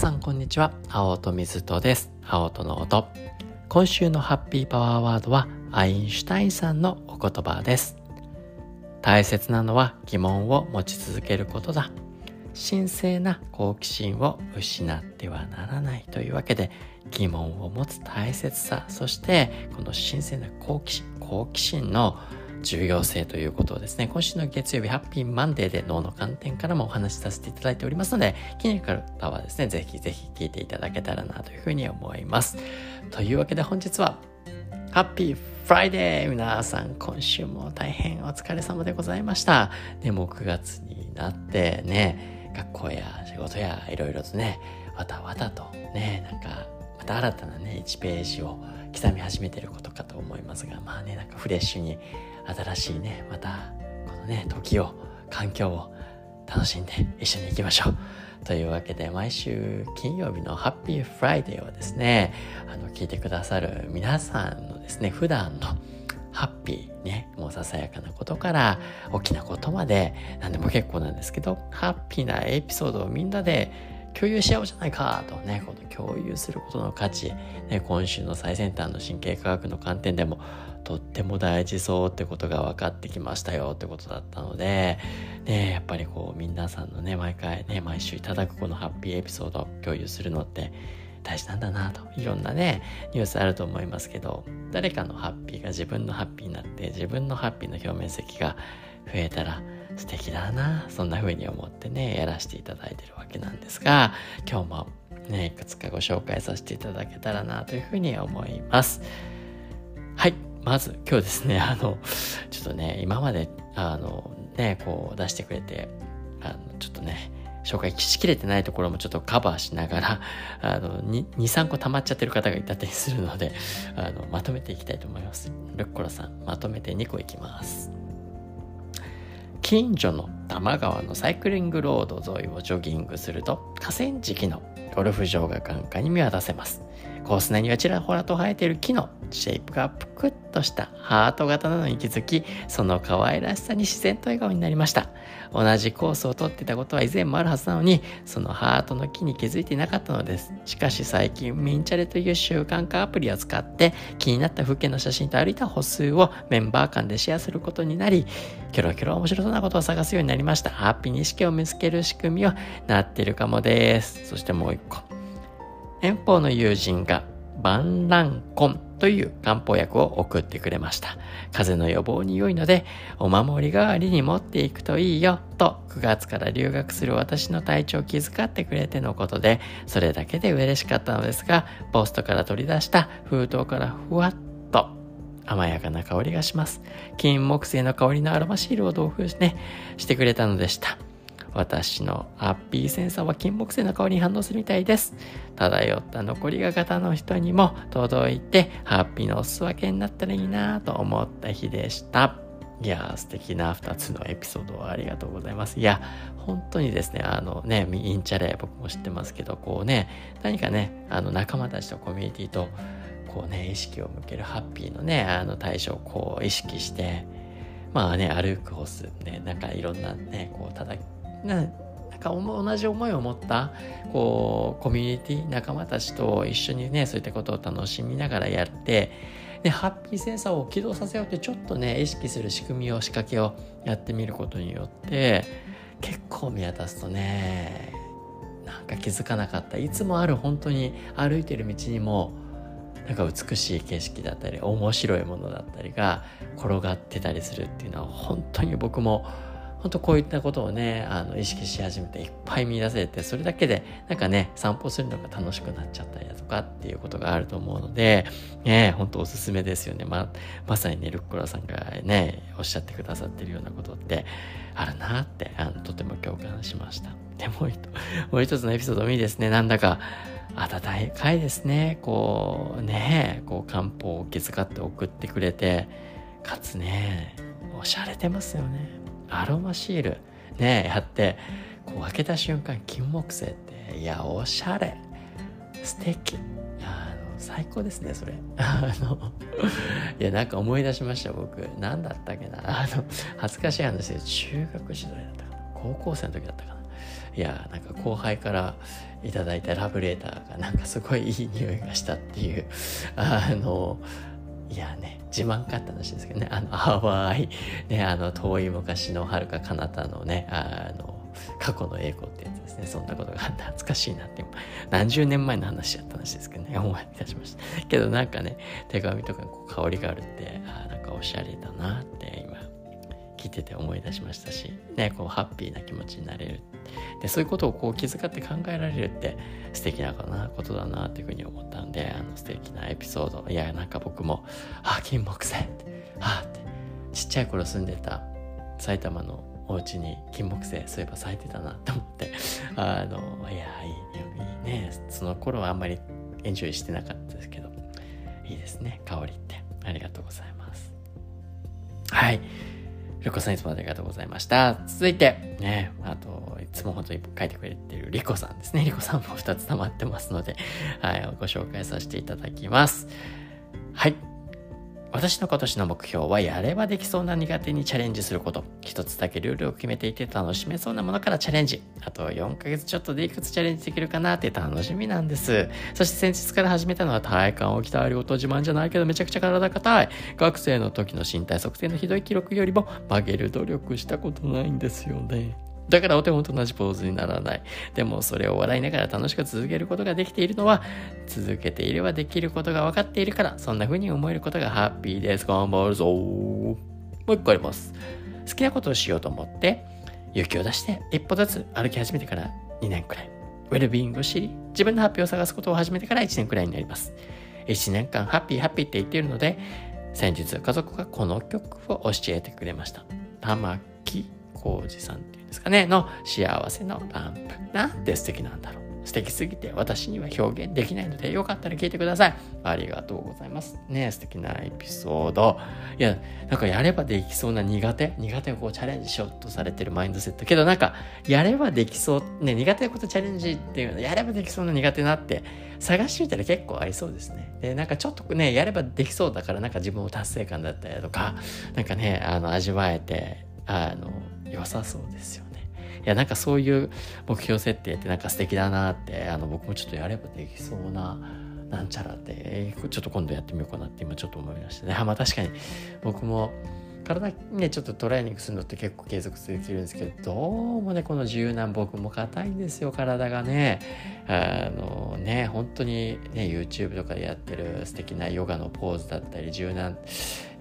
さんこんにちは。青と水とです。青との音。今週のハッピーパワーワードはアインシュタインさんのお言葉です。大切なのは疑問を持ち続けることだ。神聖な好奇心を失ってはならないというわけで疑問を持つ大切さそしてこの神聖な好奇心好奇心の重要性ということをですね、今週の月曜日ハッピーマンデーで脳の観点からもお話しさせていただいておりますので、気になる方はですね、ぜひぜひ聞いていただけたらなというふうに思います。というわけで本日は、ハッピーフライデー皆さん、今週も大変お疲れ様でございました。で、も9月になってね、学校や仕事やいろいろとね、わたわたとね、なんか、また新たなね、1ページを刻み始めてることかと思いますが、まあね、なんかフレッシュに新しいね、また、このね、時を、環境を楽しんで一緒に行きましょう。というわけで、毎週金曜日のハッピーフライデーはですね、あの、聞いてくださる皆さんのですね、普段のハッピーね、もうささやかなことから大きなことまで何でも結構なんですけど、ハッピーなエピソードをみんなで共有し合おうじゃないかとね、この共有することの価値、ね、今週の最先端の神経科学の観点でもとっても大事そうってことが分かってきましたよってことだったので、ね、やっぱりこう皆さんのね、毎回ね、毎週いただくこのハッピーエピソードを共有するのって大事なんだなといろんなねニュースあると思いますけど誰かのハッピーが自分のハッピーになって自分のハッピーの表面積が増えたら素敵だなそんな風に思ってねやらせていただいてるわけなんですが今日もねいくつかご紹介させていただけたらなというふうに思いますはいまず今日ですね あのちょっとね今まであのねこう出してくれてあのちょっとね紹介しきれてないところもちょっとカバーしながら、あの、2、3個溜まっちゃってる方がいたりするので、あの、まとめていきたいと思います。ルッコラさん、まとめて2個いきます。近所の多摩川のサイクリングロード沿いをジョギングすると河川敷のゴルフ場が眼下に見渡せます。コース内にはちらほらと生えている木のシェイプがぷくっとしたハート型なのに気づき、その可愛らしさに自然と笑顔になりました。同じコースをとってたことは以前もあるはずなのに、そのハートの木に気づいていなかったのです。しかし最近、ミンチャレという習慣化アプリを使って気になった風景の写真と歩いた歩数をメンバー間でシェアすることになり、キョロキョロ面白そうなことを探すようになりました。ハッピーに意識を見つける仕組みをなっているかもです。そしてもう一個。遠方の友人が万ン根という漢方薬を送ってくれました。風邪の予防に良いので、お守り代わりに持っていくといいよ、と9月から留学する私の体調を気遣ってくれてのことで、それだけで嬉しかったのですが、ポストから取り出した封筒からふわっと甘やかな香りがします。金木犀の香りのアロマシールを同封して、してくれたのでした。私のハッピーセンサーは金木犀の香りに反応するみたいです。漂った残りが型の人にも届いて、ハッピーのお裾分けになったらいいなと思った日でした。いやー、素敵な2つのエピソードをありがとうございます。いや、本当にですね、あのね、インチャレ、僕も知ってますけど、こうね、何かね、あの仲間たちとコミュニティと、こうね、意識を向けるハッピーのね、あの対象をこう意識して、まあね、歩く歩数ね、なんかいろんなね、こう叩き、なんか同じ思いを持ったこうコミュニティ仲間たちと一緒にねそういったことを楽しみながらやってでハッピーセンサーを起動させようってちょっとね意識する仕組みを仕掛けをやってみることによって結構見渡すとねなんか気づかなかった。いつもある本当に歩いてる道にもなんか美しい景色だったり面白いものだったりが転がってたりするっていうのは本当に僕も本当こういったことをね、あの、意識し始めていっぱい見出せて、それだけで、なんかね、散歩するのが楽しくなっちゃったりだとかっていうことがあると思うので、ね、本当おすすめですよね。ま、まさにね、ルッコラさんがね、おっしゃってくださってるようなことってあるなって、あの、とても共感しました。で、もう一、もう一つのエピソードもいいですね。なんだか、温かいですね。こう、ね、こう、漢方を気遣って送ってくれて、かつね、おしゃれてますよね。アロマシール。ねやってこう開けた瞬間金木犀っていやおしゃれ。素敵。あの最高ですねそれ。あのいやなんか思い出しました僕。何だったっけな。あの恥ずかしい話で中学時代だったかな。高校生の時だったかな。いやなんか後輩からいただいたラブレーターがなんかすごいいい匂いがしたっていう。あのいやね自慢かった話ですけどね。あの淡いねあの遠い昔のはるか彼方のねあの過去の栄光ってやつですね。そんなことが懐かしいなって。何十年前の話やった話ですけどね。思い出しました。けどなんかね手紙とかこう香りがあるってあなんかおしゃれだなって今聞いてて思い出しましたしねこうハッピーな気持ちになれる。でそういうことをこう気遣って考えられるって素敵なことだなっていうふうに思ったんであの素敵なエピソード。いやなんか僕も「あ金木犀」って「あ」って。ちっちゃい頃住んでた埼玉のお家に金木犀そういえば咲いてたなと思ってあのいやいいいいね。その頃はあんまりエンジョイしてなかったですけど。いいですね香りって。ありがとうございます。はい。リコさんいつもありがとうございました。続いて、ね、あと、いつも本当に書いてくれてるリコさんですね。リコさんも2つ溜まってますので、はい、ご紹介させていただきます。はい。私の今年の目標はやればできそうな苦手にチャレンジすること。一つだけルールを決めていて楽しめそうなものからチャレンジ。あと4ヶ月ちょっとでいくつチャレンジできるかなって楽しみなんです。そして先日から始めたのは体幹を鍛えること自慢じゃないけどめちゃくちゃ体硬い。学生の時の身体測定のひどい記録よりも曲げる努力したことないんですよね。だからお手本と同じポーズにならない。でもそれを笑いながら楽しく続けることができているのは、続けていればできることが分かっているから、そんな風に思えることがハッピーです。頑張るぞもう一個あります。好きなことをしようと思って、勇気を出して一歩ずつ歩き始めてから2年くらい。ウェルビーイングを知り、自分のハッピーを探すことを始めてから1年くらいになります。1年間ハッピーハッピーって言っているので、先日家族がこの曲を教えてくれました。玉木浩二さんっていうんですかね、の幸せのランプ。なんて素敵なんだろう。素敵すぎて私には表現できないのでよかったら聞いてください。ありがとうございます。ね素敵なエピソード。いや、なんかやればできそうな苦手苦手をこうチャレンジしようとされてるマインドセット。けどなんか、やればできそう、ね、苦手なことチャレンジっていうのやればできそうな苦手なって探してみたら結構ありそうですね。で、なんかちょっとね、やればできそうだからなんか自分を達成感だったりとか、なんかね、あの、味わえて、あの、良さそうですよね。いや、なんかそういう目標設定ってなんか素敵だなって、あの、僕もちょっとやればできそうな、なんちゃらって、ちょっと今度やってみようかなって今ちょっと思いましたね。まあ確かに僕も体ね、ちょっとトレーニングするのって結構継続できるんですけど、どうもね、この柔軟僕も硬いんですよ、体がね。あのね、本当にね、YouTube とかでやってる素敵なヨガのポーズだったり、柔軟、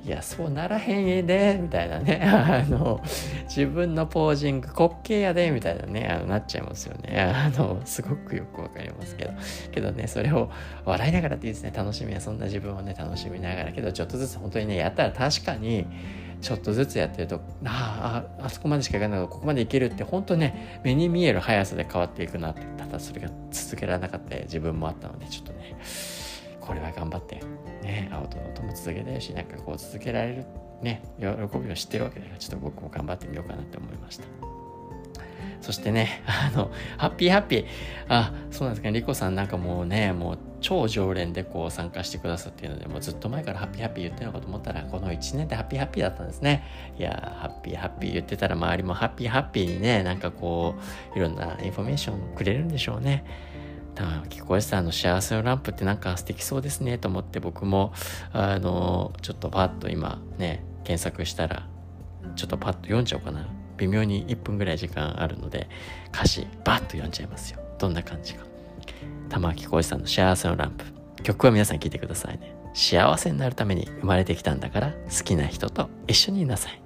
いや、そうならへんえで、みたいなね。あの、自分のポージング滑稽やで、みたいなね、あのなっちゃいますよね。あの、すごくよくわかりますけど。けどね、それを笑いながらっていいですね。楽しみは、そんな自分をね、楽しみながら。けど、ちょっとずつ本当にね、やったら確かに、ちょっとずつやってると、ああ、あそこまでしかいかないけど、ここまでいけるって、本当ね、目に見える速さで変わっていくなって、ただそれが続けられなかった自分もあったので、ちょっとね、これは頑張ってね青との音も続けたいしなんかこう続けられるね喜びを知ってるわけだからちょっと僕も頑張ってみようかなって思いましたそしてね、あの、ハッピーハッピー。あ、そうなんですかね、リコさんなんかもうね、もう超常連でこう参加してくださっているので、もうずっと前からハッピーハッピー言ってるのかと思ったら、この1年でハッピーハッピーだったんですね。いやハッピーハッピー言ってたら周りもハッピーハッピーにね、なんかこう、いろんなインフォメーションくれるんでしょうね。聞こえてた。あの幸せのランプってなんか素敵そうですねと思って僕もあのちょっとパッと今ね検索したらちょっとパッと読んじゃおうかな。微妙に1分ぐらい時間あるので歌詞バッと読んじゃいますよ。どんな感じか。玉置浩二さんの幸せのランプ。曲は皆さん聴いてくださいね。幸せになるために生まれてきたんだから好きな人と一緒にいなさい。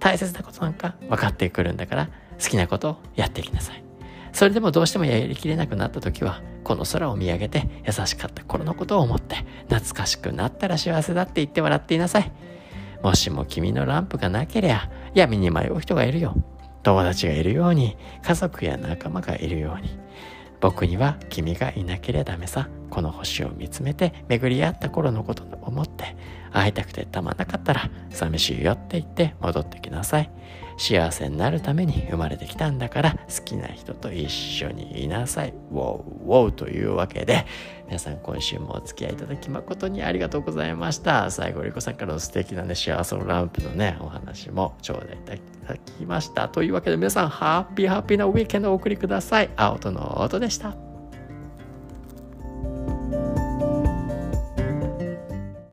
大切なことなんか分かってくるんだから好きなことをやっていきなさいそれでもどうしてもやりきれなくなった時は、この空を見上げて優しかった頃のことを思って、懐かしくなったら幸せだって言って笑っていなさい。もしも君のランプがなけりゃ、闇に迷う人がいるよ。友達がいるように、家族や仲間がいるように。僕には君がいなければダメさ。この星を見つめて巡り合った頃のことを思って、会いたくてたまなかったら寂しいよって言って戻ってきなさい。幸せになるために生まれてきたんだから好きな人と一緒にいなさい。ウォーウォーというわけで皆さん今週もお付き合いいただき誠にありがとうございました。最後リコさんからの素敵なね幸せのランプのねお話も頂戴いただきました。というわけで皆さんハッピーハッピーなウィーケンドをお送りください。青との音でした。